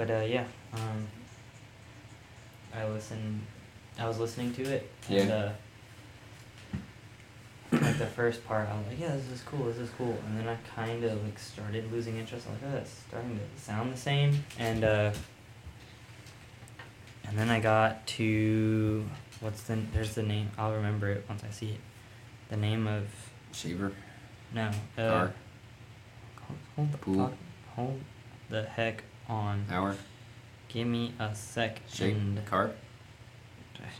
but uh, yeah, um, I listened. I was listening to it, and Yeah. uh, like the first part, I was like, yeah, this is cool, this is cool, and then I kind of like started losing interest. I'm like, oh, it's starting to sound the same, and uh, and then I got to what's the there's the name. I'll remember it once I see it. The name of Shaver. no. Uh, Car. Hold, the Pool. hold the heck on. Hour. Give me a second. Shape. Car.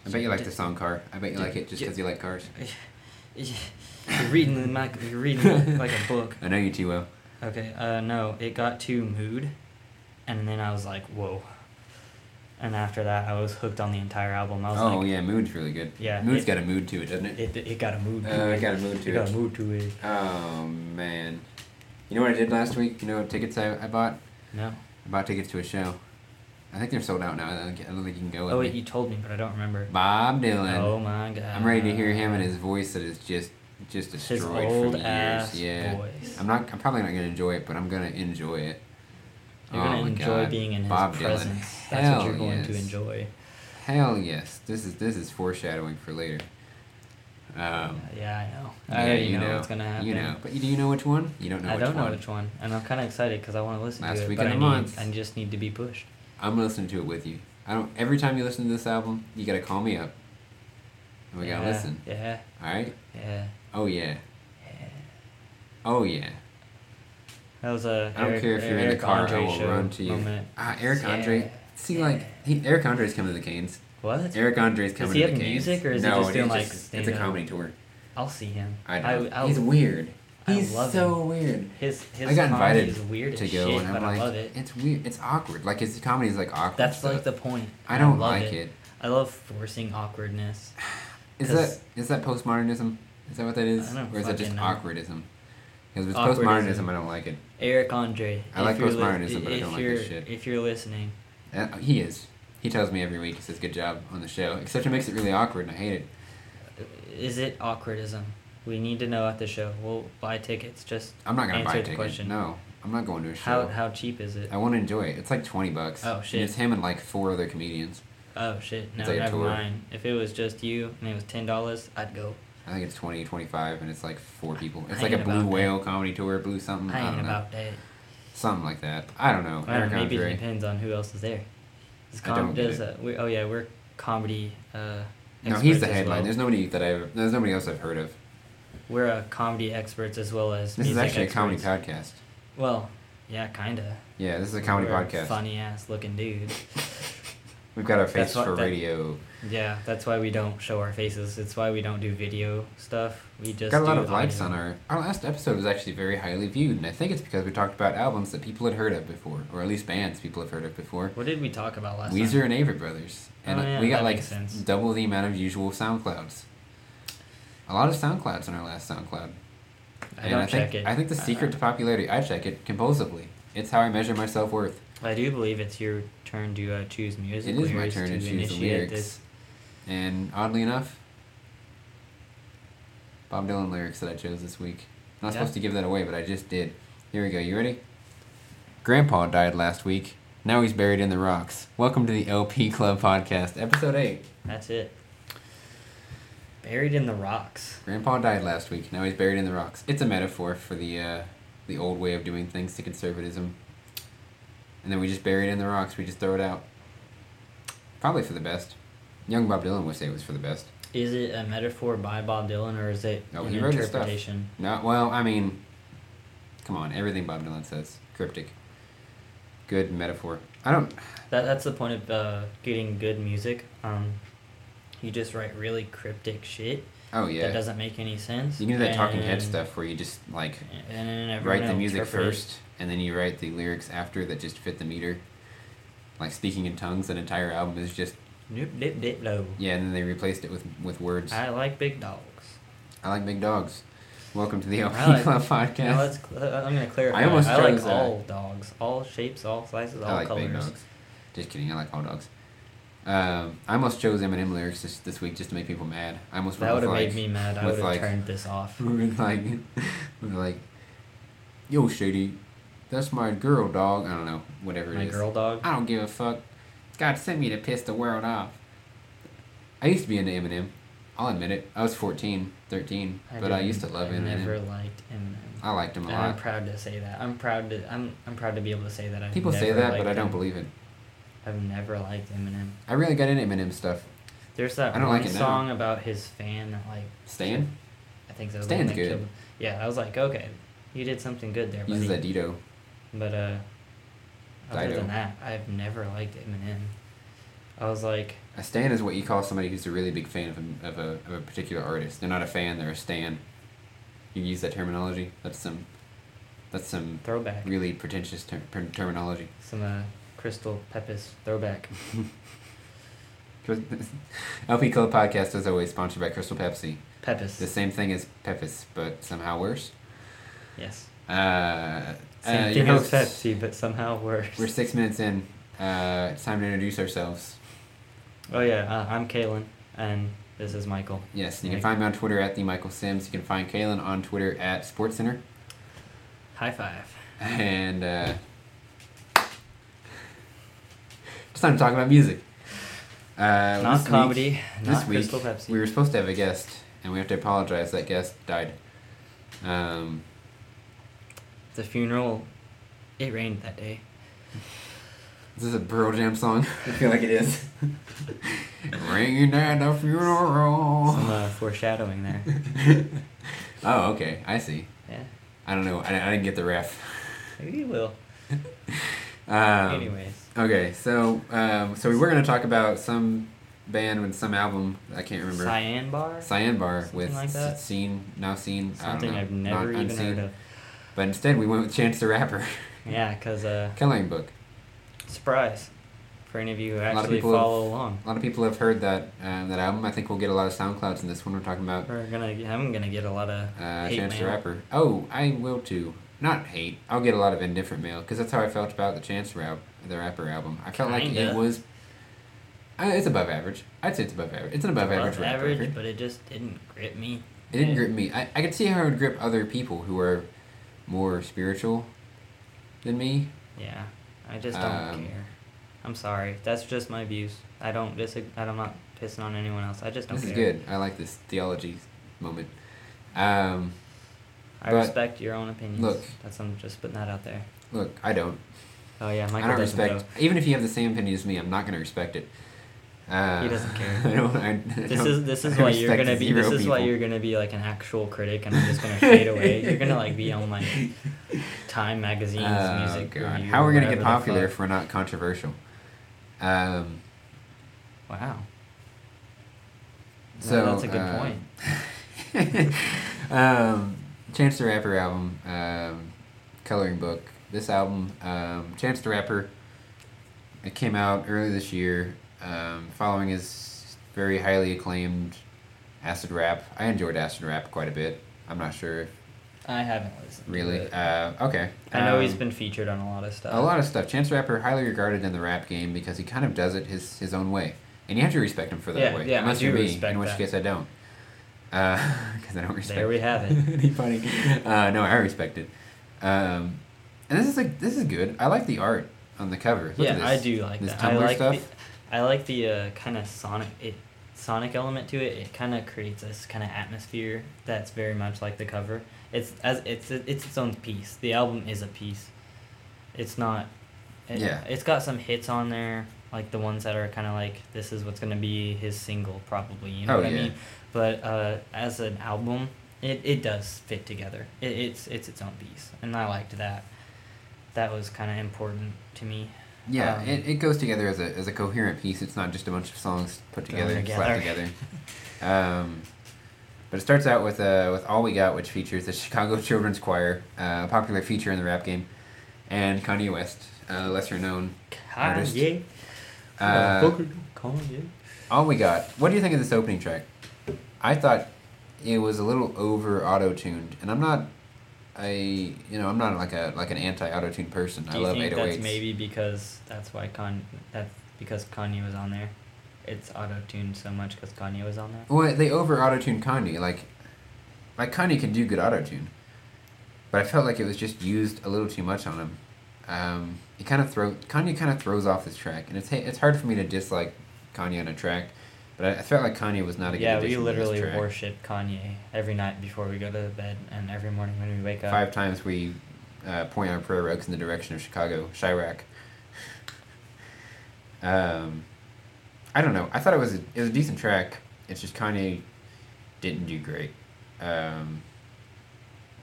I bet you like the song Car. I bet you like it just because you like cars. You're reading the mic. You're reading like a book. I know you too well. Okay. Uh, no, it got to mood, and then I was like, whoa. And after that, I was hooked on the entire album. I was Oh like, yeah, Mood's really good. Yeah, Mood's it- got a mood to it, doesn't it? It, it got a mood. Uh, it it. got a mood to It got a mood to it. Oh man. You know what I did last week? You know what tickets I, I bought? No. I bought tickets to a show. I think they're sold out now. I don't, think you can go with Oh me. wait, you told me, but I don't remember. Bob Dylan. Oh my god. I'm ready to hear him and his voice that is just just His destroyed old for years. ass yeah. voice. I'm not. I'm probably not gonna enjoy it, but I'm gonna enjoy it. You're Oh gonna enjoy God. being in his Bob Dylan. presence. That's Hell what you're going to enjoy. Hell yes. This is this is foreshadowing for later. Um, yeah, I know. yeah, I already you know, what's gonna happen. You know, but you, do you know which one? You don't know I don't know one. which one, and I'm kind of excited because I want to listen Last to it. week but I need. I just need to be pushed. I'm gonna listen to it with you. I don't. Every time you listen to this album, you gotta call me up. And we yeah, gotta listen. Yeah, All right. yeah, Oh yeah. yeah. Oh yeah. That was a. I don't Eric, care if you're in the Eric car. Andre I will run to you. Moment. Ah, Eric Andre. Yeah. See, like he, Eric Andre's coming to the Canes. What? Eric Andre's coming he to have music, or is he just doing, like, It's a comedy tour. I'll see him. I know. I, He's weird. I He's so weird. His his I got invited is weird to go, shit, and I'm but like, I love it. it's weird. It's awkward. Like his comedy is like awkward. That's stuff. like the point. I don't love like it. I love forcing awkwardness. is that is that is that postmodernism? Is that what that is, I don't or is that just know. awkwardism? Because with postmodernism, I don't like it. Eric Andre. I like you're li- postmodernism, but I don't like this shit. If you're listening, Uh, he is. He tells me every week. He says, "Good job on the show." Except it makes it really awkward, and I hate it. is it awkwardism? We need to know at the show. We'll buy tickets. Just I'm not gonna buy a ticket. question. No, I'm not going to a How show. how cheap is it? I want to enjoy it. It's like twenty bucks. Oh, And shit. it's him and like four other comedians. Oh shit! No, like never mind. If it was just you and it was ten dollars, I'd go. I think it's 20, 25, and it's like four people. It's I like a Blue about that. Whale comedy tour, Blue something. I, I ain't know. about that. Something like that. I don't know. I don't know, maybe it depends on who else is there. Com- does, uh, we, oh yeah, we're comedy. Uh, No, he's the headline. well. There's nobody that I. There's nobody else I've heard of. We're uh, comedy experts as well as This is actually experts. a comedy podcast. Well, yeah, kinda. Yeah, this is a comedy We're podcast. Funny ass looking dude. We've got our faces what- for that- radio. Yeah, that's why we don't show our faces. It's why we don't do video stuff. We just got a lot of likes on our our last episode was actually very highly viewed, and I think it's because we talked about albums that people had heard of before, or at least bands people have heard of before. What did we talk about last Weezer time? and Avett Brothers, and Oh, yeah, we got like double the amount of usual SoundClouds. A lot of SoundClouds on our last SoundCloud. I and don't I think check it. I think the secret Uh, to popularity, I check it compulsively. It's how I measure my self worth. I do believe it's your turn to uh, choose music. It is my turn to choose the lyrics. This. And oddly enough, Bob Dylan lyrics that I chose this week. Not Yeah. supposed to give that away, but I just did. Here we go. You ready? Grandpa died last week. Now he's buried in the rocks. Welcome to the LP Club podcast, episode 8. That's it. Buried in the rocks. Grandpa died last week. Now he's buried in the rocks. It's a metaphor for the uh, the old way of doing things to conservatism. And then we just bury it in the rocks. We just throw it out. Probably for the best. Young Bob Dylan would say it was for the best. Is it a metaphor by Bob Dylan or is it No, an he wrote interpretation? No, well, I mean, come on, everything Bob Dylan says cryptic. Good metaphor. I don't. That that's the point of uh, getting good music. Um, you just write really cryptic shit Oh yeah. that doesn't make any sense. You can do that talking head stuff where you just like And write the music first, and then you write the lyrics after that just fit the meter. Like speaking in tongues, an entire album is just Nope, dip, dip, low. yeah, and then they replaced it with with words. I like big dogs. I like big dogs. Welcome to the LP like- Club podcast. Let's. Uh, I'm gonna clarify. I almost I like chose, uh, all dogs, all shapes, all sizes, all I like colors. big dogs. Just kidding. I like all dogs. Um, I almost chose Eminem lyrics this, this week just to make people mad. I almost That would have with, made like, me mad. I would have like- turned this off. Like, like, yo, Shady, That's my girl dog. I don't know, whatever My it is. girl dog. I don't give a fuck. God sent me to piss the world off. I used to be into Eminem. I'll admit it. I was 14, 13, but I used to love I Eminem. never liked Eminem. I liked him a And I'm lot. proud to say that. I'm proud to. I'm. I'm proud to be able to say that. I've People say that, but I don't him. believe it. I've never liked Eminem. I really got into Eminem stuff. There's that I don't one like it now. song about his fan that like Stan I think so. Stan's good. Yeah, I was like, okay, you did something good there, uses buddy. Adito. But uh, other Dido. than that, I've never liked Eminem. I was like, A stan is what you call somebody who's a really big fan of a, of a, of a particular artist. They're not a fan, they're a stan. You use that terminology? That's some that's some throwback. really pretentious ter- ter- terminology. Some uh, Crystal Pepis throwback. LP Club Podcast is always sponsored by Crystal Pepsi. Pepis. The same thing as Pepis, but somehow worse. yes. Uh, Same uh, thing as Pepsi, but somehow worse. We're six minutes in. Uh, it's time to introduce ourselves. Oh yeah, uh, I'm Kalen, and this is Michael. Yes, you can find me on Twitter at the Michael Sims. You can find Kaylin on Twitter at SportsCenter. High five. And uh, it's time to talk about music. Uh, not comedy, Week, not this week, Crystal Pepsi. we were supposed to have a guest, and we have to apologize. That guest died. Um, The funeral, it rained that day. is this a Pearl Jam song? I feel like it is. Ringing at the funeral. Some uh, foreshadowing there. oh, okay. I see. Yeah, I don't know. I, I didn't get the ref. maybe you will. Um, Anyways, Okay, so um, so we were gonna talk about some band with some album. I can't remember. Cyan Bar. Cyan Bar Something with like that? seen now seen. I don't Something know, I've never not even unseen. heard of. But instead, we went with Chance the Rapper. Yeah, cause uh, Coloring Book. surprise, for any of you who actually people have- follow along. A lot of people have heard that um, that album. I think we'll get a lot of SoundClouds in this one. We're talking about We're gonna. I'm gonna get a lot of uh, Chance the. Rapper. Oh, I will too. Not hate. I'll get a lot of indifferent mail because that's how I felt about the Chance the Rap, the Rapper album. I felt like Kinda. it was. Uh, it's above average. I'd say it's above average. It's an above, average above rap average, record. but it just didn't grip me. It didn't grip me. I, I could see how it would grip other people who are more spiritual than me. Yeah, I just don't Um, care. I'm sorry. That's just my views. I don't disagree. I'm not pissing on anyone else. I just don't This is good. I like this theology moment. Um, I respect your own opinions. look. that's I'm just putting that out there. look, I don't. Oh yeah, I Michael don't doesn't respect. Even if you have the same opinion as me, I'm not going to respect it. Uh, He doesn't care. I don't. I, I This don't- is this is why you're gonna be. This is why you're gonna be like an actual critic, and I'm just gonna fade away. You're gonna like be on like Time Magazine's Oh, music God. How are we going gonna get popular if we're not controversial? Um, Wow. So that's a good uh, point. um, Chance the Rapper album, um, Coloring Book. This album, um, Chance the Rapper, it came out early this year, um, following his very highly acclaimed acid rap. I enjoyed acid rap quite a bit. I'm not sure if I haven't listened. to really. it. Uh, okay. I know he's been featured on a lot of stuff. a lot of stuff. Chance Rapper highly regarded in the rap game because he kind of does it his his own way, and you have to respect him for that Yeah, way. yeah, I Unless do you're me, in which that. case I don't. Because I don't respect. There we have it. Funny? Uh, no, I respect it. Um, and this is like this is good. I like the art on the cover. Look yeah. I do like this that. I Tumblr like stuff. the, I like the uh, kind of sonic it sonic element to it. It kind of creates this kind of atmosphere that's very much like the cover. It's as it's it's its own piece. The album is a piece. It's not. It, Yeah. It's got some hits on there, like the ones that are kind of like this is what's gonna be his single probably. You know Oh, what yeah. I mean? But uh, as an album, it, it does fit together. It, it's it's its own piece, and I liked that. That was kind of important to me. Yeah, Um, it, it goes together as a, as a coherent piece. It's not just a bunch of songs put Thrown together, slapped together. together. um, but it starts out with uh, with All We Got, which features the Chicago Children's Choir, uh, a popular feature in the rap game, and Kanye West, uh, lesser known. Artist. Kanye. Uh, Kanye. All We Got. What do you think of this opening track? I thought it was a little over auto tuned, and I'm not. I you know I'm not like a like an anti auto tune person. Do I you love think 808s. that's maybe because that's why Con that's because Kanye was on there? It's auto tuned so much because Kanye was on there. Well, they over auto tune Kanye. Like, like Kanye can do good auto tune. but I felt like it was just used a little too much on him. Um, it kind of throw Kanye kind of throws off this track, and it's it's hard for me to dislike Kanye on a track, but I, I felt like Kanye was not a good Yeah, we addition to this literally worship Kanye every night before we go to bed and every morning when we wake up. Five times we uh, point our prayer rugs in the direction of Chicago, Chiraq. Um, I don't know. I thought it was a, it was a decent track. It's just Kanye didn't do great. Um,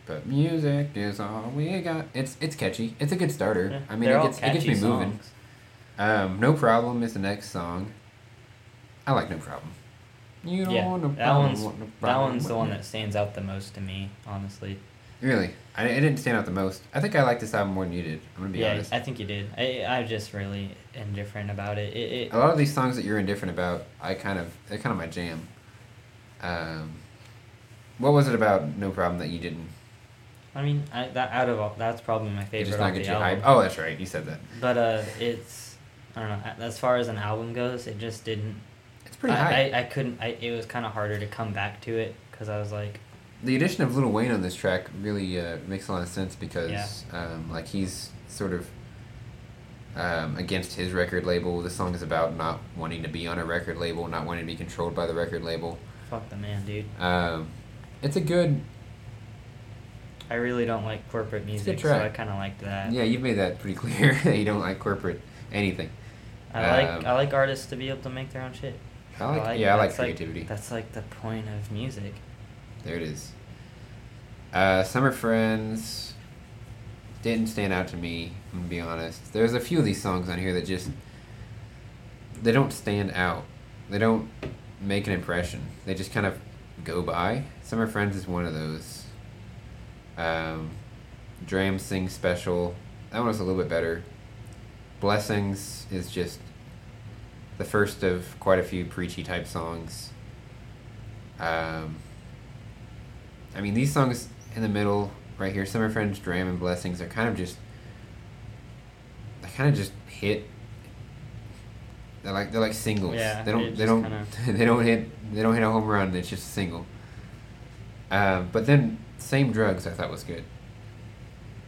but music is all we got. It's it's catchy. It's a good starter. Yeah, I mean, it gets it gets me catchy moving. Um, no problem is the next song. I like no problem. You don't Yeah, want no that problem. one's want no that one's the one that stands out the most to me, honestly. Really, I, it didn't stand out the most. I think I like this album more than you did. I'm gonna be yeah, honest. I think you did. I I'm just really indifferent about it. It, it a lot of these songs that you're indifferent about, I kind of they're kind of my jam. Um, what was it about No Problem that you didn't? I mean, I, that out of all, that's probably my It favorite just on not get you album. hype. Oh, that's right. You said that. But uh, it's I don't know. As far as an album goes, it just didn't. It's pretty I, high. I, I couldn't. I it was kind of harder to come back to it because I was like, the addition of Lil Wayne on this track really uh, makes a lot of sense because Yeah. um, like he's sort of um, against his record label. The song is about not wanting to be on a record label, not wanting to be controlled by the record label. fuck the man, dude. Um, it's a good I really don't like corporate good music, so track. I kind of liked that. yeah. You've made that pretty clear that you don't like corporate anything. I like Um, I like artists to be able to make their own shit. I like, yeah, I like creativity. that's like the point of music. There it is. Uh, Summer Friends didn't stand out to me. I'm gonna be honest. There's a few of these songs on here that just they don't stand out. They don't make an impression. They just kind of go by. Summer Friends is one of those. Um, D.R.A.M. Sing Special. That one was a little bit better. Blessings is just the first of quite a few preachy type songs. Um, I mean, these songs in the middle, right here, Summer Friends, D.R.A.M., and Blessings, are kind of just. They kind of just hit. They're like they're like singles. Yeah, they don't they don't kinda- they don't hit they don't hit a home run. It's just a single. Um, but then same drugs I thought was good.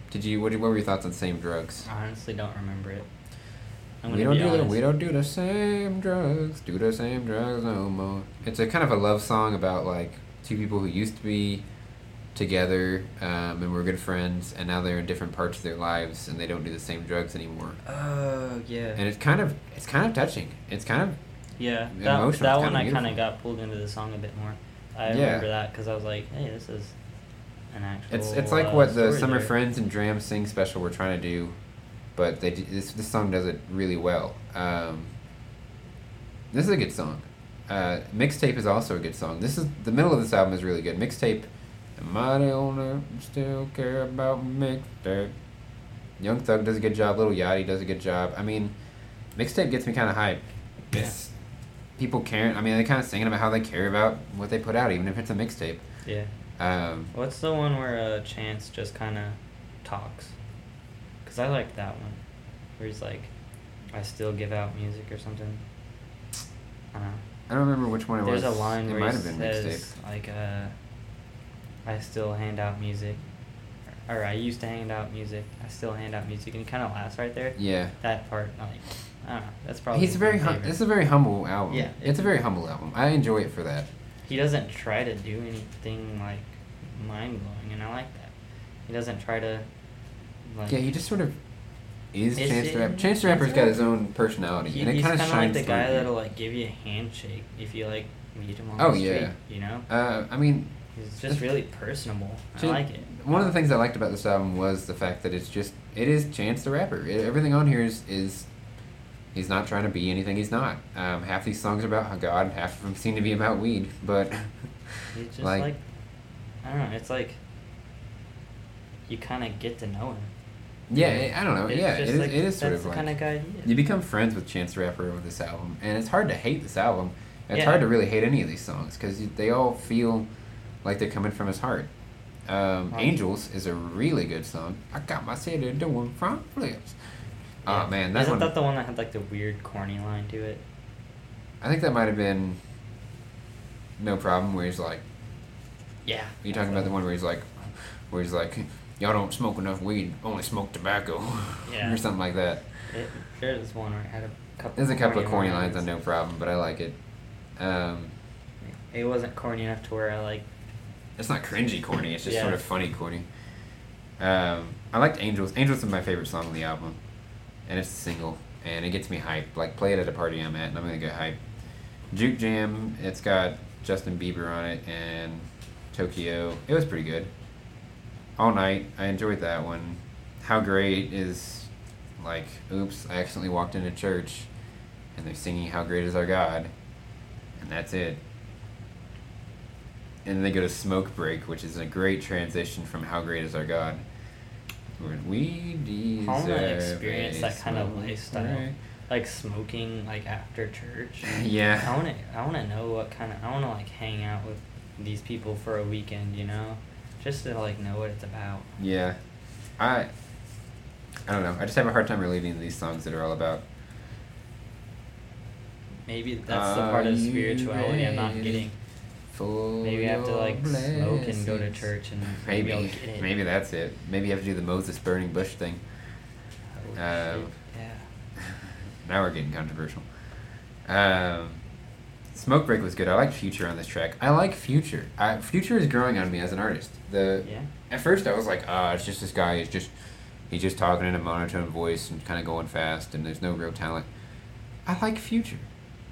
Did you what, what were your thoughts on same drugs? I honestly don't remember it. I'm We don't do the we don't do the same drugs, do the same drugs no more. It's a kind of a love song about like two people who used to be together um, and were good friends, and now they're in different parts of their lives and they don't do the same drugs anymore. Oh yeah. And it's kind of it's kind of touching. It's kind of Yeah, that, emotion's that kinda one I kind of got pulled into the song a bit more. I Yeah. remember that because I was like, hey, this is an actual. it's it's like uh, what the Summer there. Friends and D.R.A.M. Sing special were trying to do, but they this this song does it really well. Um, this is a good song. Uh, Mixtape is also a good song. This is the middle of this album is really good. Mixtape, am I the still care about mixtape? Young Thug does a good job. Lil Yachty does a good job. I mean, Mixtape gets me kind of hyped. Yeah. It's people caring. I mean, they're kind of singing about how they care about what they put out, even if it's a mixtape. Yeah. Um, What's the one where uh, Chance just kind of talks? Cause I like that one, where he's like, "I still give out music" or something. I don't know. I don't remember which one it There's was. There's a line it where might he have been says mixtape. like, uh, "I still hand out music," or "I used to hand out music. I still hand out music," and he kind of laughs right there. Yeah. That part, like, I don't know. That's probably He's a very hum- it's a very humble album. Yeah, It's a very humble album. I enjoy it for that. he doesn't try to do anything like mind blowing, and I like that. He doesn't try to like. Yeah, he just sort of is Is Chance it- the Rapper. Chance the Rapper's got his own personality, he, and it he's kind of kind of like the guy that'll like give you a handshake if you like meet him on Oh, the street. yeah. You know, Uh, I mean, he's just really personable. I Chan- like it. One of the things I liked about this album was the fact that it's just it is Chance the Rapper. It- everything on here is is he's not trying to be anything he's not. Um, half these songs are about God, half of them seem to be about weed. But He's just like- like, I don't know. It's like you kind of get to know him. Yeah, know? I don't know. It's yeah, it is. like- it is sort of like kind of guy. You become friends with Chance the Rapper with this album, and it's hard to hate this album. It's Yeah. hard to really hate any of these songs because they all feel like they're coming from his heart. Um, Right. Angels is a really good song. I got my city doing front flips. Oh man, that Isn't one. that the one that had like the weird corny line to it? I think that might have been No Problem, where he's like, Yeah. are you talking about the one where he's like, where he's like, y'all don't smoke enough weed, only smoke tobacco, Yeah. or something like that. It, there's one where it had a couple. There's a couple of corny lines lines on No Problem, but I like it. Um, It wasn't corny enough to where I like. it's not cringy corny. It's just Yeah. sort of funny corny. Um, I liked Angels. Angels is my favorite song on the album, and it's a single, and it gets me hyped. Like play it at a party I'm at, and I'm gonna get hyped. Juke Jam. It's got Justin Bieber on it and Towkio. It was pretty good. All night, I enjoyed that one. How great is like, oops, I accidentally walked into church, and they're singing "How Great Is Our God," and that's it and then they go to smoke break, which is a great transition from how great is our God. Where We deserve I wanna experience a that kind of lifestyle, break. like smoking like after church. yeah. I wanna, I wanna know what kind of, I wanna like hang out with these people for a weekend, you know, just to like know what it's about. yeah. I, I don't know. I just have a hard time relating to these songs that are all about. Maybe that's the part of spirituality I'm not getting. Maybe I have to like smoke and go to church and maybe, Maybe, get it. maybe that's it. Maybe you have to do the Moses burning bush thing. Oh, Um. Yeah. now we're getting controversial. Um, Smoke Break was good. I like Future on this track. I like Future. I, Future is growing on me as an artist. The Yeah. at first I was like, ah, it's just this guy. He's just he's just talking in a monotone voice and kind of going fast, and there's no real talent. I like Future.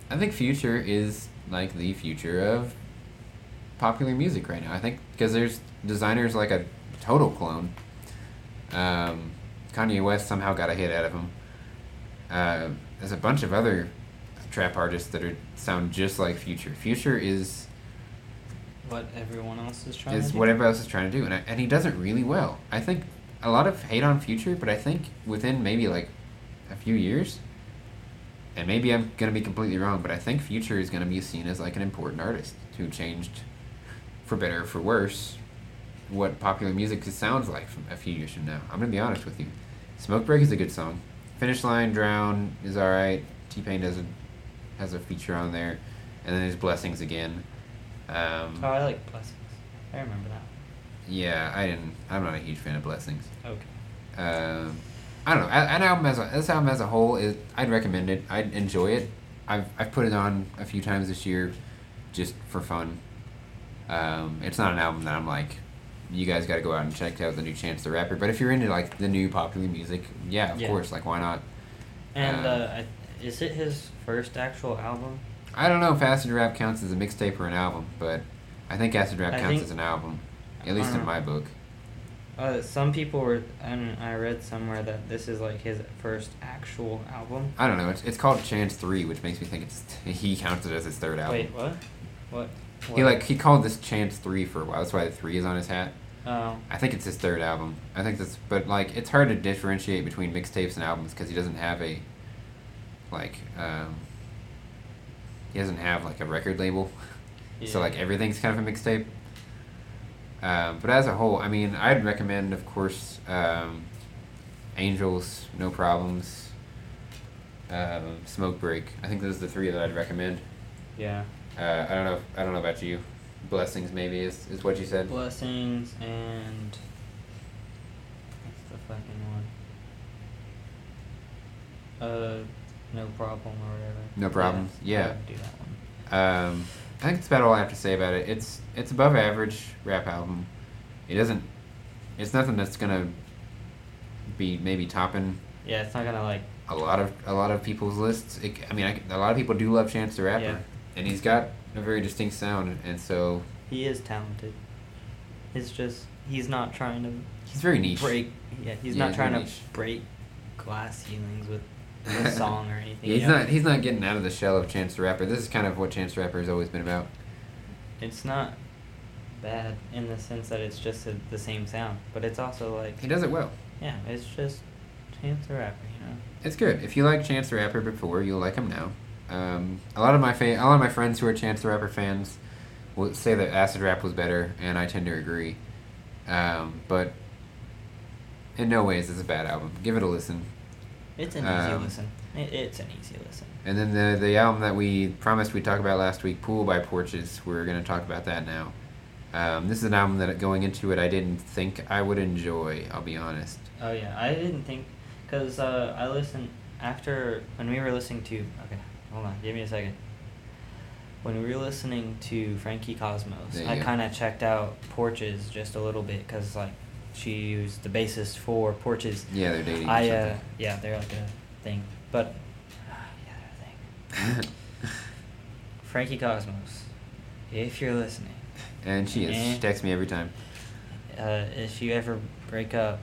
I think Future is like the future of popular music right now. I think because there's Desiigner's like a total clone. Um, Kanye West somehow got a hit out of him. Uh, there's a bunch of other trap artists that are sound just like Future. Future is What everyone else is trying is to do. what else is trying to do, and I, and he does it really well. I think a lot of hate on Future, but I think within maybe like a few years, and maybe I'm gonna be completely wrong, but I think Future is gonna be seen as like an important artist who changed, for better or for worse, what popular music sounds like from a few years from now. I'm gonna be honest with you. Smoke Break is a good song. Finish Line, Drown is alright. T Pain does a has a feature on there, and then there's Blessings again. Um, Oh, I like blessings. I remember that. yeah, I didn't. I'm not a huge fan of Blessings. Okay. Um, I don't know. An album as a, this album as a whole is. I'd recommend it. I'd enjoy it. I've I've put it on a few times this year, just for fun. Um, it's not an album that I'm like, you guys got to go out and check out the new Chance the Rapper. But if you're into like the new popular music, yeah, of Yeah. course. Like, why not? And Uh, uh, I, is it his first actual album? I don't know if Acid Rap counts as a mixtape or an album, but I think Acid Rap I counts think- as an album, at least in Uh, my book. Uh, some people were, and I read somewhere that this is like his first actual album. I don't know. It's, it's called Chance Three, which makes me think it's he counts it as his third album. Wait, what? What? He like he called this Chance Three for a while. That's why the three is on his hat. Oh, I think it's his third album. I think that's but like it's hard to differentiate between mixtapes and albums because he doesn't have a like um, he doesn't have like a record label. So like everything's kind of a mixtape. Um, but as a whole, I mean, I'd recommend, of course, um, Angels, No Problems, um, Smoke Break. I think those are the three that I'd recommend. yeah. Uh, I don't know. I don't know about you. Blessings, maybe is, is what you said. Blessings and what's the fucking one? Uh, no problem or whatever. No Problems, yeah. I'd do that one. Um, I think that's about all I have to say about it. It's it's above average rap album. It doesn't. It's nothing that's gonna be maybe topping Yeah, it's not gonna like. a lot of a lot of people's lists. It, I mean, I, a lot of people do love Chance the Rapper, Yeah. and he's got a very distinct sound, and so He is talented. It's just he's not trying to he's very niche. break. Yeah, he's Yeah, not he's trying to niche. break glass ceilings with a song or anything. Yeah, he's you know? not. He's not getting out of the shell of Chance the Rapper. This is kind of what Chance the Rapper has always been about. It's not bad in the sense that it's just a, the same sound, but it's also like He does it well. yeah, it's just Chance the Rapper, you know. It's good. If you like Chance the Rapper before, you'll like him now. Um, a lot of my fa- a lot of my friends who are Chance the Rapper fans will say that Acid Rap was better, and I tend to agree. Um, but in no ways is a bad album. Give it a listen. It's an easy Um, listen. It, it's an easy listen. And then the the album that we promised we'd talk about last week, Pool by Porches. We're gonna talk about that now. Um, this is an album that going into it I didn't think I would enjoy. I'll be honest. Oh yeah, I didn't think, cause uh, I listened after when we were listening to. Okay, hold on, give me a second. When we were listening to Frankie Cosmos, I kind of checked out Porches just a little bit, cause like she was the bassist for Porches. Yeah, they're dating. I uh, yeah, they're like a thing, but yeah, they're a thing. Frankie Cosmos, if you're listening, and she is. She Eh. texts me every time. uh, if you ever break up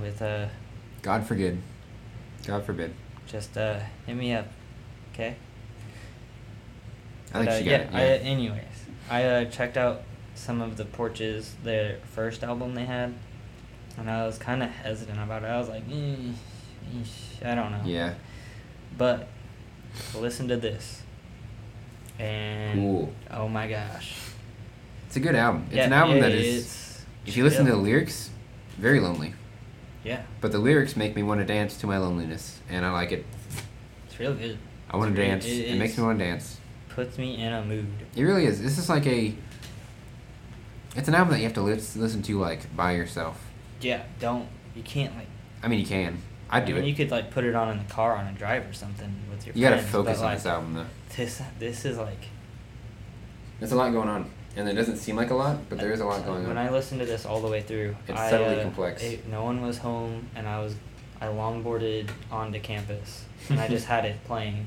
with uh, God forbid. God forbid. just uh, hit me up, okay? I think But, uh, she got yeah, it. I, Yeah. anyways, I uh, checked out some of the Porches, their first album they had, and I was kind of hesitant about it. I was like, eesh, I don't know. yeah. But listen to this, and Cool. oh my gosh, It's a good album. It's Yeah, an album yeah, that is. If you listen to the lyrics, very lonely. yeah, But the lyrics make me want to dance to my loneliness, and I like it. it's real good. I want to dance. It, makes me want to dance. Puts me in a mood. It really is. This is like a. It's an album that you have to listen to like by yourself. Yeah, don't you can't like. I mean, you can. I'd do I mean, it. You could like put it on in the car on a drive or something with your. You gotta focus but, on like, this album though. This this is like. There's a lot going on, and it doesn't seem like a lot, but there is a lot going on. When. I listened to this all the way through, It's I, subtly uh, complex. it- no one was home, and I was I longboarded onto campus, and I just had it playing.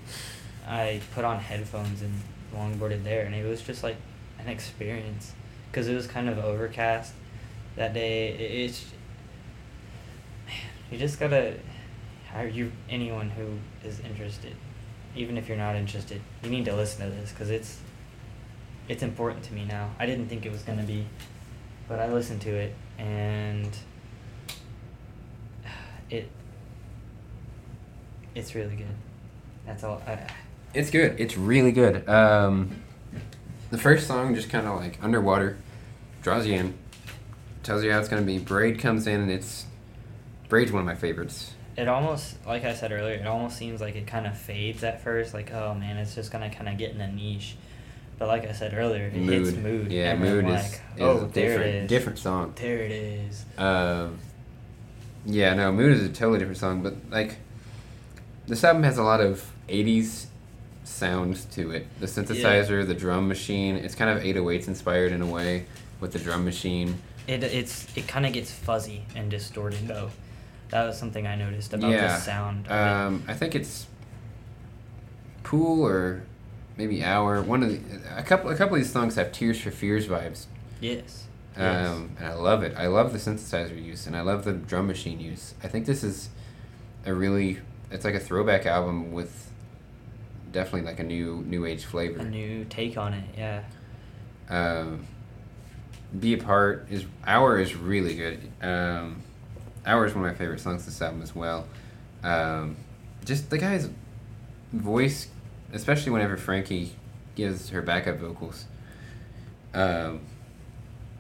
I put on headphones and longboarded there, and it was just like an experience, because it was kind of overcast that day. It, it's man, you just gotta. Are you anyone who is interested, even if you're not interested, you need to listen to this because it's it's important to me now. I didn't think it was gonna be, but I listened to it and it it's really good. That's all. I, It's good. It's really good. Um, the first song just kind of like underwater, draws you in, tells you how it's gonna be. Braid comes in and it's Braid's one of my favorites. it almost like I said earlier. It almost seems like it kind of fades at first. Like oh man, it's just gonna kind of get in a niche. But like I said earlier, it hits mood. Yeah, mood is, like, is oh there different it is. different song. There it is. Um, yeah, no, Mood is a totally different song, but like this album has a lot of '80s sounds to it. The synthesizer, the drum machine. It's kind of 808s inspired in a way with the drum machine. It it's it kind of gets fuzzy and distorted though. That was something I noticed about yeah, the sound. Um, I think it's Pool or maybe Hour. One of the a couple a couple of these songs have Tears for Fears vibes. Yes. Um, and I love it. I love the synthesizer use, and I love the drum machine use. I think this is a really, it's like a throwback album with definitely like a new new age flavor. A new take on it. Yeah. Um, Be Apart is Hour is really good. Um, Hour is one of my favorite songs this album as well. Um, just the guy's voice, especially whenever Frankie gives her backup vocals. Um,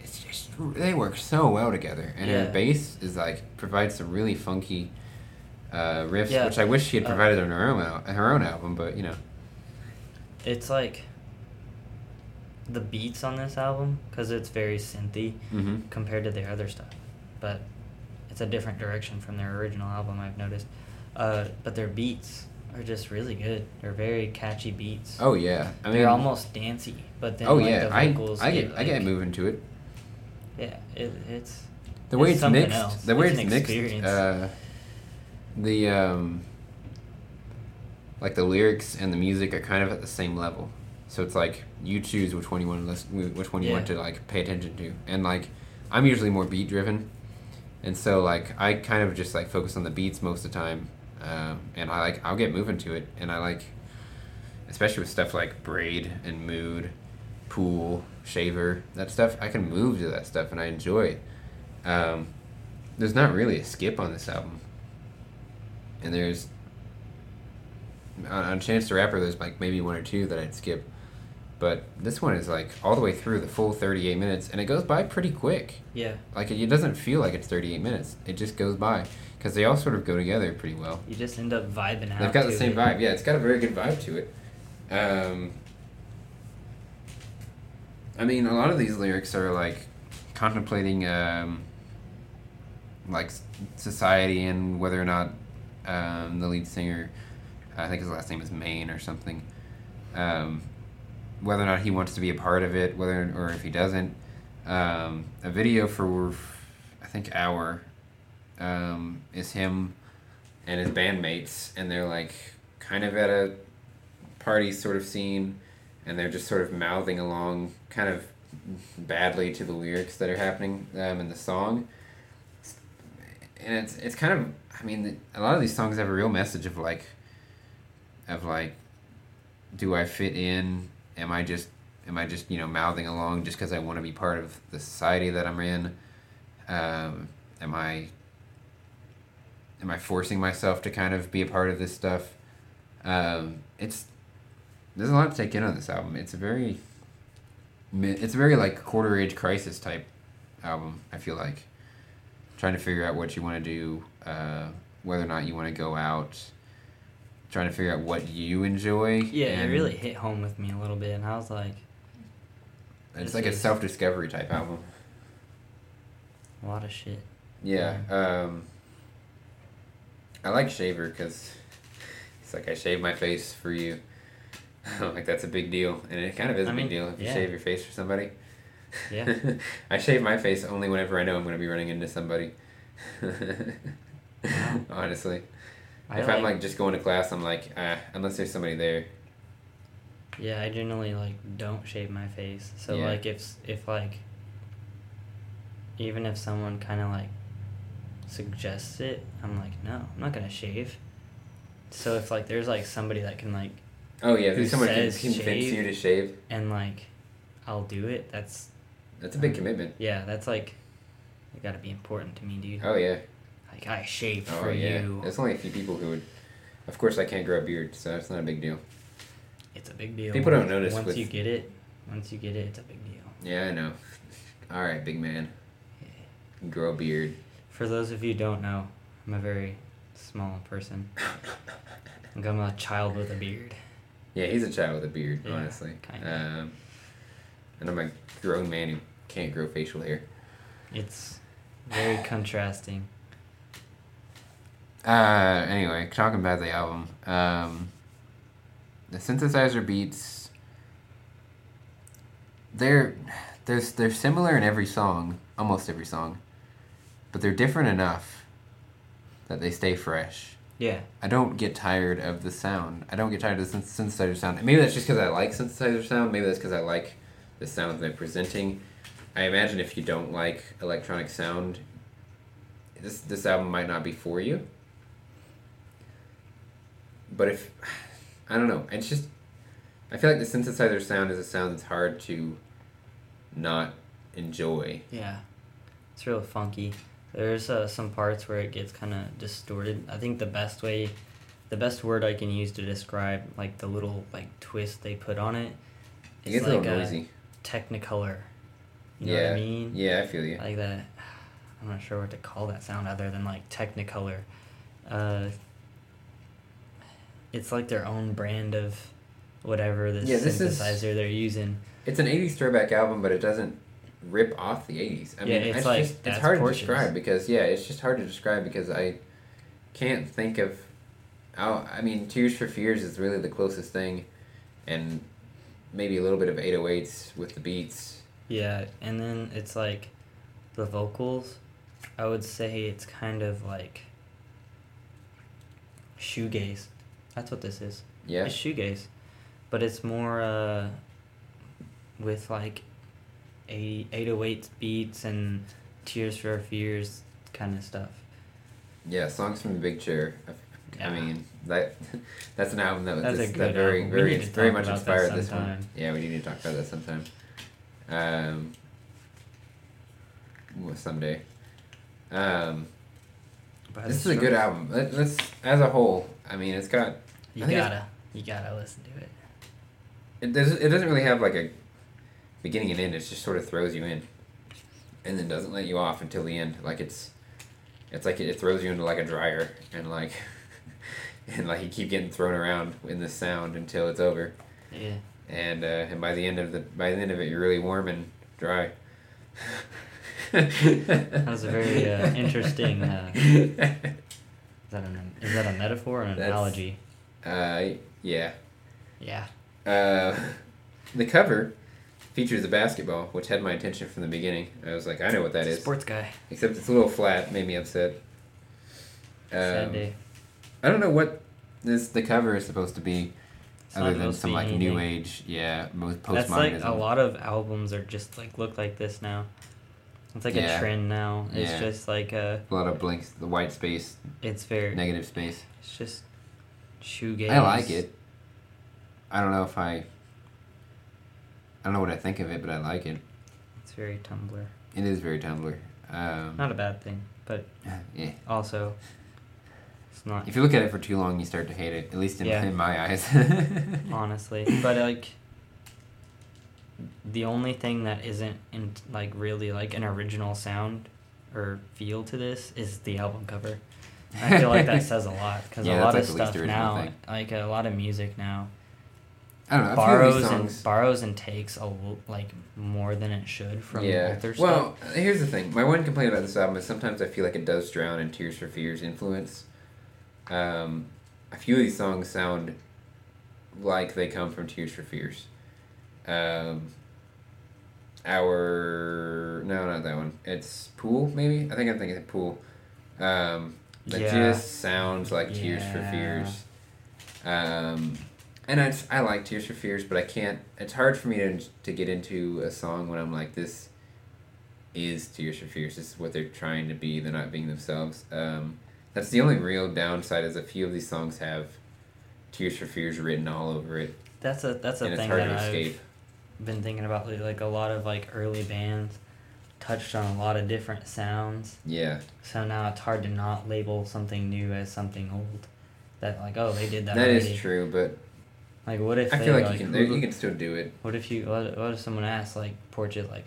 it's just they work so well together, and Yeah. her bass is like provides some really funky uh, riffs, Yeah. which I wish she had Uh, provided on her own al- her own album, but you know. It's like the beats on this album because it's very synthy hmm compared to their other stuff, but it's a different direction from their original album. I've noticed, uh, but their beats are just really good. They're very catchy beats. Oh yeah, I mean they're almost dancey, but then oh like, yeah, the I vocals I get I get moving to it. Yeah, it, it's The way it's it's, mixed, else. the way It's it's, mixed, uh, the um, like the lyrics and the music are kind of at the same level. So it's like you choose which one you want to listen, which one you want to like pay attention to, and like I'm usually more beat driven, and so like I kind of just like focus on the beats most of the time, um, and I like I'll get moving to it, and I like, especially with stuff like braid and mood, pool, shaver, that stuff I can move to that stuff, and I enjoy it. Um, there's not really a skip on this album, and there's on, on Chance the Rapper, there's like maybe one or two that I'd skip. But this one is like all the way through the full 38 minutes, and it goes by pretty quick. yeah. Like it, it doesn't feel like it's 38 minutes. It just goes by because they all sort of go together pretty well. You just end up vibing out. They've got the same it. vibe. Yeah, it's got a very good vibe to it. Um, I mean, a lot of these lyrics are like contemplating, um, like society and whether or not um, the lead singer, I think his last name is Maine or something, um, whether or not he wants to be a part of it, whether or if he doesn't. Um, a video for, I think, Hour, um, is him and his bandmates, and they're like kind of at a party sort of scene, and they're just sort of mouthing along kind of badly to the lyrics that are happening um, in the song. And it's it's kind of I mean a lot of these songs have a real message of like of like do I fit in? Am I just am I just you know mouthing along just because I want to be part of the society that I'm in? Um, am I am I forcing myself to kind of be a part of this stuff? Um, it's there's a lot to take in on this album. It's a very it's a very like quarter age crisis type album. I feel like trying to figure out what you want to do, uh, whether or not you want to go out, trying to figure out what you enjoy. Yeah, it and really hit home with me a little bit, and I was like, It's like a self discovery type album. a lot of shit. Yeah. Um, I like Shaver because it's like I shave my face for you. like that's a big deal, and it kind of is a I big deal if you shave your face for somebody. Yeah. I shave my face only whenever I know I'm going to be running into somebody. Honestly, I if I'm like just going to class, I'm like, ah, unless there's somebody there. Yeah, I generally like don't shave my face. So Yeah. like if if like even if someone kind of like suggests it, I'm like, no, I'm not gonna shave. So if like there's like somebody that can like Oh yeah, if someone can convince you to shave, and like I'll do it. That's that's a big commitment. yeah, that's like it got to be important to me, dude. Oh yeah, Like I shaved oh for yeah. you. There's only a few people who would. Of course, I can't grow a beard, so it's not a big deal. It's a big deal. People don't notice once with- you get it. Once you get it, it's a big deal. Yeah, I know. All right, big man. Grow a beard. For those of you who don't know, I'm a very small person. Like I'm a child with a beard. Yeah, he's a child with a beard, Yeah, honestly. kinda. Um, and I'm a grown man who can't grow facial hair. It's very contrasting. Uh, anyway, talking about the album, um, the synthesizer beats. They're they're they're similar in every song, almost every song, but they're different enough that they stay fresh. Yeah. I don't get tired of the sound. I don't get tired of the synthesizer sound. Maybe that's just because I like synthesizer sound. Maybe that's because I like the sound they're presenting. I imagine if you don't like electronic sound, this this album might not be for you. But if I don't know, it's just I feel like the synthesizer sound is a sound that's hard to not enjoy. Yeah. It's real funky. There's uh, some parts where it gets kind of distorted. I think the best way, the best word I can use to describe like the little like twist they put on it, It is gets a like little a noisy. technicolor. You know yeah, what I mean? yeah, I feel you. Like that. I'm not sure what to call that sound other than like technicolor. Uh, it's like their own brand of whatever this Yeah, this is- synthesizer they're using. It's an '80s throwback album, but it doesn't rip off the '80s. I Yeah, mean, it's it's, like, just, it's hard Porches. to describe because yeah, it's just hard to describe because I can't think of. Oh, I mean, Tears for Fears is really the closest thing, and maybe a little bit of 808s with the beats. Yeah, and then it's like the vocals. I would say it's kind of like shoegaze. That's what this is. Yeah, It's shoegaze, but it's more uh, with like eight eight oh eight beats and Tears for Fears kind of stuff. yeah, songs from the Big Chair. I, mean that that's an album that That's a good that very album. Very very much inspired this one. Yeah, we need to talk about that sometime. Um, well, someday. Um, By this is a good album. Let, let's as a whole. I mean, it's got. You I think it's- gotta you gotta listen to it. It does. It doesn't really have like a beginning and end. It just sort of throws you in, and then doesn't let you off until the end. Like it's, it's like it, it throws you into like a dryer, and like, and like you keep getting thrown around in this sound until it's over. Yeah. And uh, and by the end of the by the end of it, you're really warm and dry. That was a very uh, interesting. Uh, is that an is that a metaphor or an That's- analogy? Uh, yeah. Yeah. Uh, the cover features a basketball, which had my attention from the beginning. I was like, I know what that is. Sports guy. Except it's a little flat, made me upset. Sad Um, day. I don't know what this the cover is supposed to be, Other than some like new age, yeah, most That's like a lot of albums are just like look like this now. It's like Yeah. a trend now. It's Yeah. just like uh A lot of blinks, the white space, it's very negative space. it's just shoegaze. I like it. I don't know if I. I don't know what I think of it, but I like it. It's very Tumblr. It is very Tumblr. Um, Not a bad thing, but yeah. also it's not If you look at it for too long, you start to hate it. At least in, Yeah. in my eyes. honestly. But like the only thing that isn't in like really like an original sound or feel to this is the album cover. I feel like that says a lot because Yeah, a lot of like, stuff now, thing. like a lot of music now, I don't know. A few of borrows and borrows and takes a like more than it should from yeah. older Well, stuff. here's the thing. My one complaint about this album is sometimes I feel like it does drown in Tears for Fears influence. Um, a few of these songs sound like they come from Tears for Fears. Um, our no, not that one. It's Pool, maybe. I think I'm thinking of Pool. Um, that Yeah. just sounds like Tears for Fears. Um, and I, I like Tears for Fears, but I can't. It's hard for me to to get into a song when I'm like this. Is Tears for Fears? This is what they're trying to be. They're not being themselves. Um, that's the only real downside. Is a few of these songs have Tears for Fears written all over it, That's a that's a and thing that I've escape. been thinking about. lately. Like a lot of like early bands touched on a lot of different sounds. Yeah, So now it's hard to not label something new as something old. That like oh they did that. that already. is true. But Like what if I they feel like, like you can you can still do it. what if you what, what if someone asks like Porches like,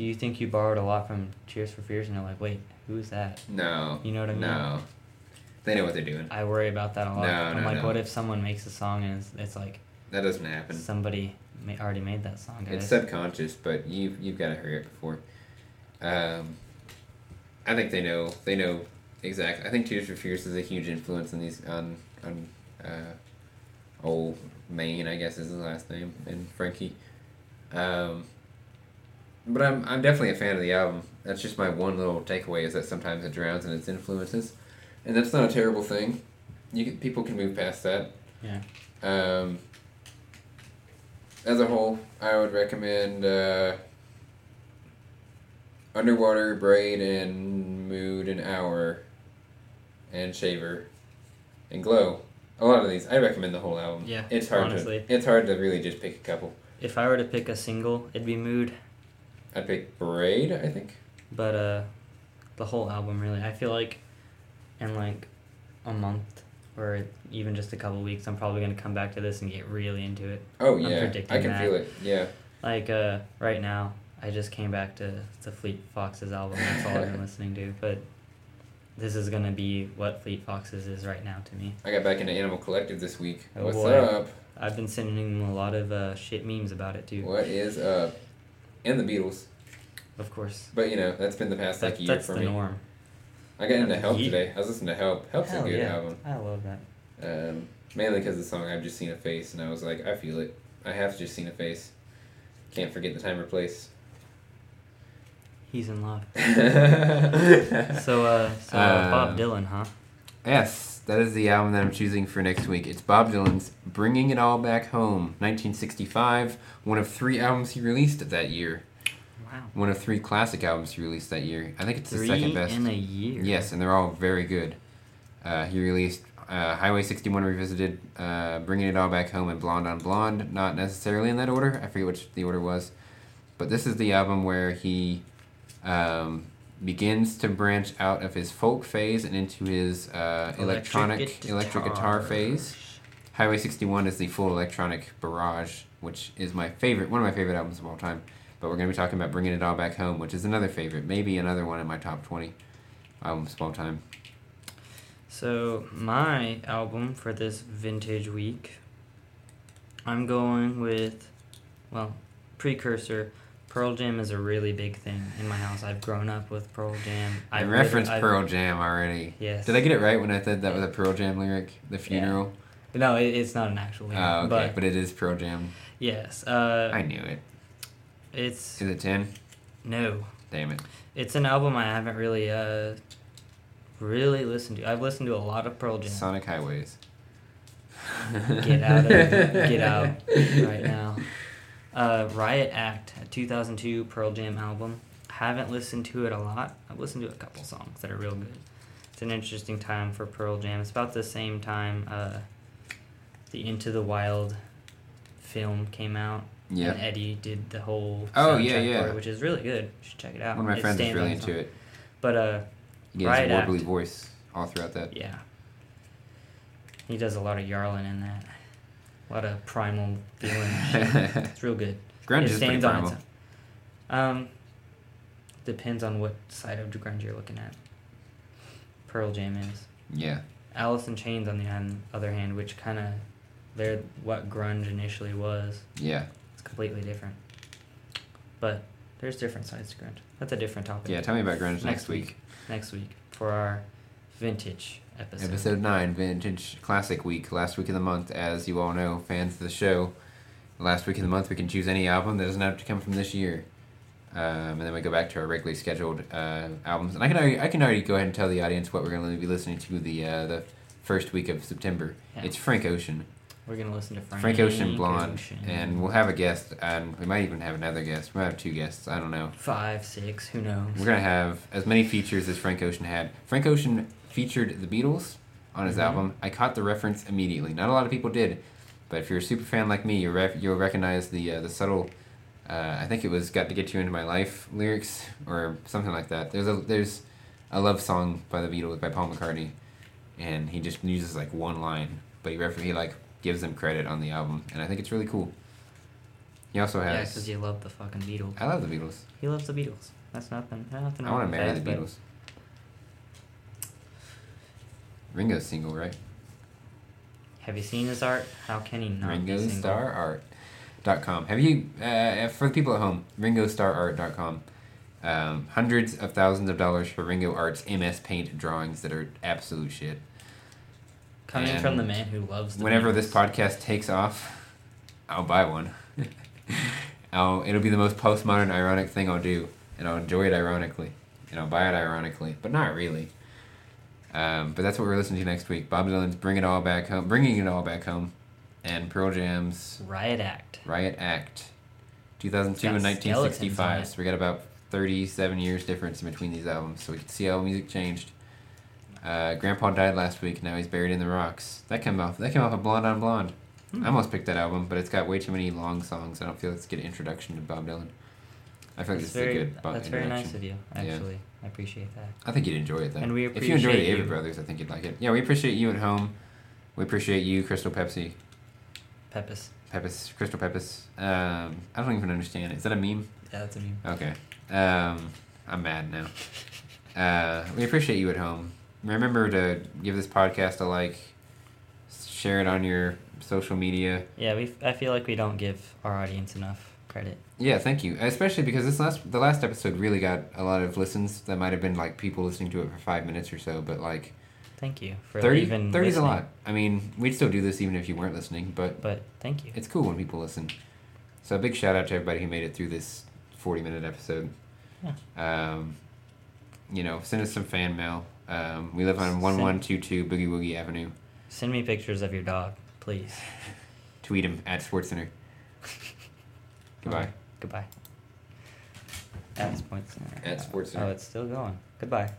do you think you borrowed a lot from Tears for Fears and they're like wait who's that? No, You know what I mean? no, they know what they're doing. I worry about that a lot. No, I'm no, like no. what if someone makes a song and it's, it's like That doesn't happen. somebody ma- already made that song. Guys. It's subconscious, but you've, you've got to hurry up before. Um, I think they know. They know exactly. I think Tears for Fears is a huge influence on these on on uh, Aaron Maine. I guess is his last name, and Frankie. Um, but I'm I'm definitely a fan of the album. That's just my one little takeaway is that sometimes it drowns in its influences, and that's not a terrible thing. You can, people can move past that. Yeah. Um, as a whole, I would recommend uh, Underwater, Braid, and Mood, and Hour, and Shaver, and Glow. A lot of these, I recommend the whole album. Yeah, it's hard honestly. to it's hard to really just pick a couple. If I were to pick a single, it'd be Mood. I'd pick Braid. I think. But uh, the whole album really, I feel like, in like a month or even just a couple weeks, I'm probably gonna come back to this and get really into it. Oh I'm yeah, predicting I can that. feel it. Yeah. Like uh, right now, I just came back to the Fleet Foxes album. That's all I've been listening to. But this is gonna be what Fleet Foxes is right now to me. I got back into Animal Collective this week. Oh, What's boy. up? I've been sending them a lot of uh, shit memes about it too. What is up? And the Beatles. Of course. But you know, that's been the past That, like year that's for the me. norm. I got into Help Ye- today. I was listening to Help. Help's Hell a good yeah. album. I love that. Um, mainly because the song I've just seen a face, and I was like, I feel it. I have just seen a face. Can't forget the time or place. He's in love. so So uh, so uh, Bob Um, Dylan, huh? yes, that is the album that I'm choosing for next week. It's Bob Dylan's "Bringing It All Back Home," 1965. One of three albums he released that year. Wow. One of three classic albums he released that year. I think it's the second best. in a year. Yes, and they're all very good. Uh, he released uh, Highway 61 Revisited, uh, Bringing It All Back Home, and Blonde on Blonde. Not necessarily in that order. I forget which the order was. But this is the album where he um, begins to branch out of his folk phase and into his uh, electronic electric guitar phase. Highway 61 is the full electronic barrage, which is my favorite, one of my favorite albums of all time. But we're going to be talking about Bringing It All Back Home, which is another favorite, maybe another one in my top 20 albums of all time. So my album for this vintage week I'm going with, well, precursor. Pearl Jam is a really big thing in my house. I've grown up with Pearl Jam. I referenced I've- Pearl Jam already. Yes. Did I get it right when I said that was a Pearl Jam lyric? The funeral. No, it, it's not an actual. lyric, Oh, okay, But, but, it is Pearl Jam. yes, uh, I knew it. it's Is it ten? no, Damn it. it's an album I haven't really, uh, really listened to. I've listened to a lot of Pearl Jam. Sonic Highways. Get out of get out right now. Uh, Riot Act, a 2002 Pearl Jam album. Haven't listened to it a lot. I've listened to a couple songs that are real good. It's an interesting time for Pearl Jam. It's about the same time uh, the Into the Wild film came out. Yeah. And Eddie did the whole Oh, yeah, yeah. it, which is really good. You should check it out. One of my It friends is really into it. But uh, He Riot a Act. voice all throughout that. yeah. He does a lot of yarling in that. A lot of primal feeling. it's real good. Grunge it is pretty stands on primal. its own. Um, depends on what side of grunge you're looking at. Pearl Jam is. Yeah. Alice in Chains, on the other hand, which kind of, they're what grunge initially was. Yeah. It's completely different. But there's different sides to grunge. That's a different topic. Yeah, tell me about grunge next, Next week. Next week for our vintage episode. Episode 9, Vintage Classic Week, last week of the month. As you all know, fans of the show, last week of the month we can choose any album that doesn't have to come from this year. Um, and then we go back to our regularly scheduled uh, albums. And I can already, I can already go ahead and tell the audience what we're going to be listening to the uh, the first week of September. Yeah. It's Frank Ocean. We're gonna listen to Frank, Frank Ocean Blonde. Ocean. And we'll have a guest, and we might even have another guest. We might have two guests, I don't know. five, six, who knows? We're gonna have as many features as Frank Ocean had. Frank Ocean featured the Beatles on his Mhm. album. I caught the reference immediately. Not a lot of people did, but if you're a super fan like me, you rec- you'll recognize the uh, the subtle. Uh, I think it was "Got to Get You Into My Life" lyrics or something like that. There's a there's a love song by the Beatles by Paul McCartney, and he just uses like one line, but he refer- he like gives them credit on the album, and I think it's really cool. He also has. Yeah, because you love the fucking Beatles. I love the Beatles. He loves the Beatles. That's nothing. Nothing. I want to marry that, the Beatles. Ringo's single, right? Have you seen his art? How can he not? Ringo? Starr Art. Dot com. Have you uh, for the people at home? RingoStarArt.com. Um, hundreds of thousands of dollars for Ringo Art's MS Paint drawings that are absolute shit. Coming from the man who loves. The Whenever Beatles. this podcast takes off, I'll buy one. I'll, it'll be the most postmodern ironic thing I'll do, and I'll enjoy it ironically, and I'll buy it ironically, but not really. Um, but that's what we're listening to next week. Bob Dylan's "Bring It All Back Home," bringing it all back home, and Pearl Jam's Riot Act. Riot Act, 2002 and It's got skeletons 1965. So we got about 37 years difference in between these albums, so we can see how music changed. Uh, Grandpa died last week. Now he's buried in the rocks. That came off. That came off of Blonde on Blonde. Hmm. I almost picked that album, but it's got way too many long songs. I don't feel it's a good introduction to Bob Dylan. I feel like That's this very. is a good Bob that's very nice of you. Yeah. Actually, I appreciate that. I think you'd enjoy it though. And we appreciate if you enjoy the Avett. Brothers, I think you'd like it. Yeah, we appreciate you at home. We appreciate you, Crystal Pepsi, Pepis. Pepis, Crystal Pepis. Um, I don't even understand. Is that a meme? Yeah, that's a meme. Okay. Um, I'm mad now. Uh, we appreciate you at home. Remember to give this podcast a like, share it on your social media. Yeah, we. I feel like we don't give our audience enough credit. Yeah, thank you. Especially because this last the last episode really got a lot of listens. That might have been like people listening to it for five minutes or so, but like Thank you for 30 even. 30 is a lot. I mean, we'd still do this even if you weren't listening, but But thank you. it's cool when people listen. So a big shout out to everybody who made it through this forty minute episode. Yeah. Um, you know, send us some fan mail. Um, we live on one one two two Boogie Woogie Avenue. Send me pictures of your dog, please. Tweet him at SportsCenter. Goodbye. Goodbye. At Sports At Sports Oh, it's still going. Goodbye.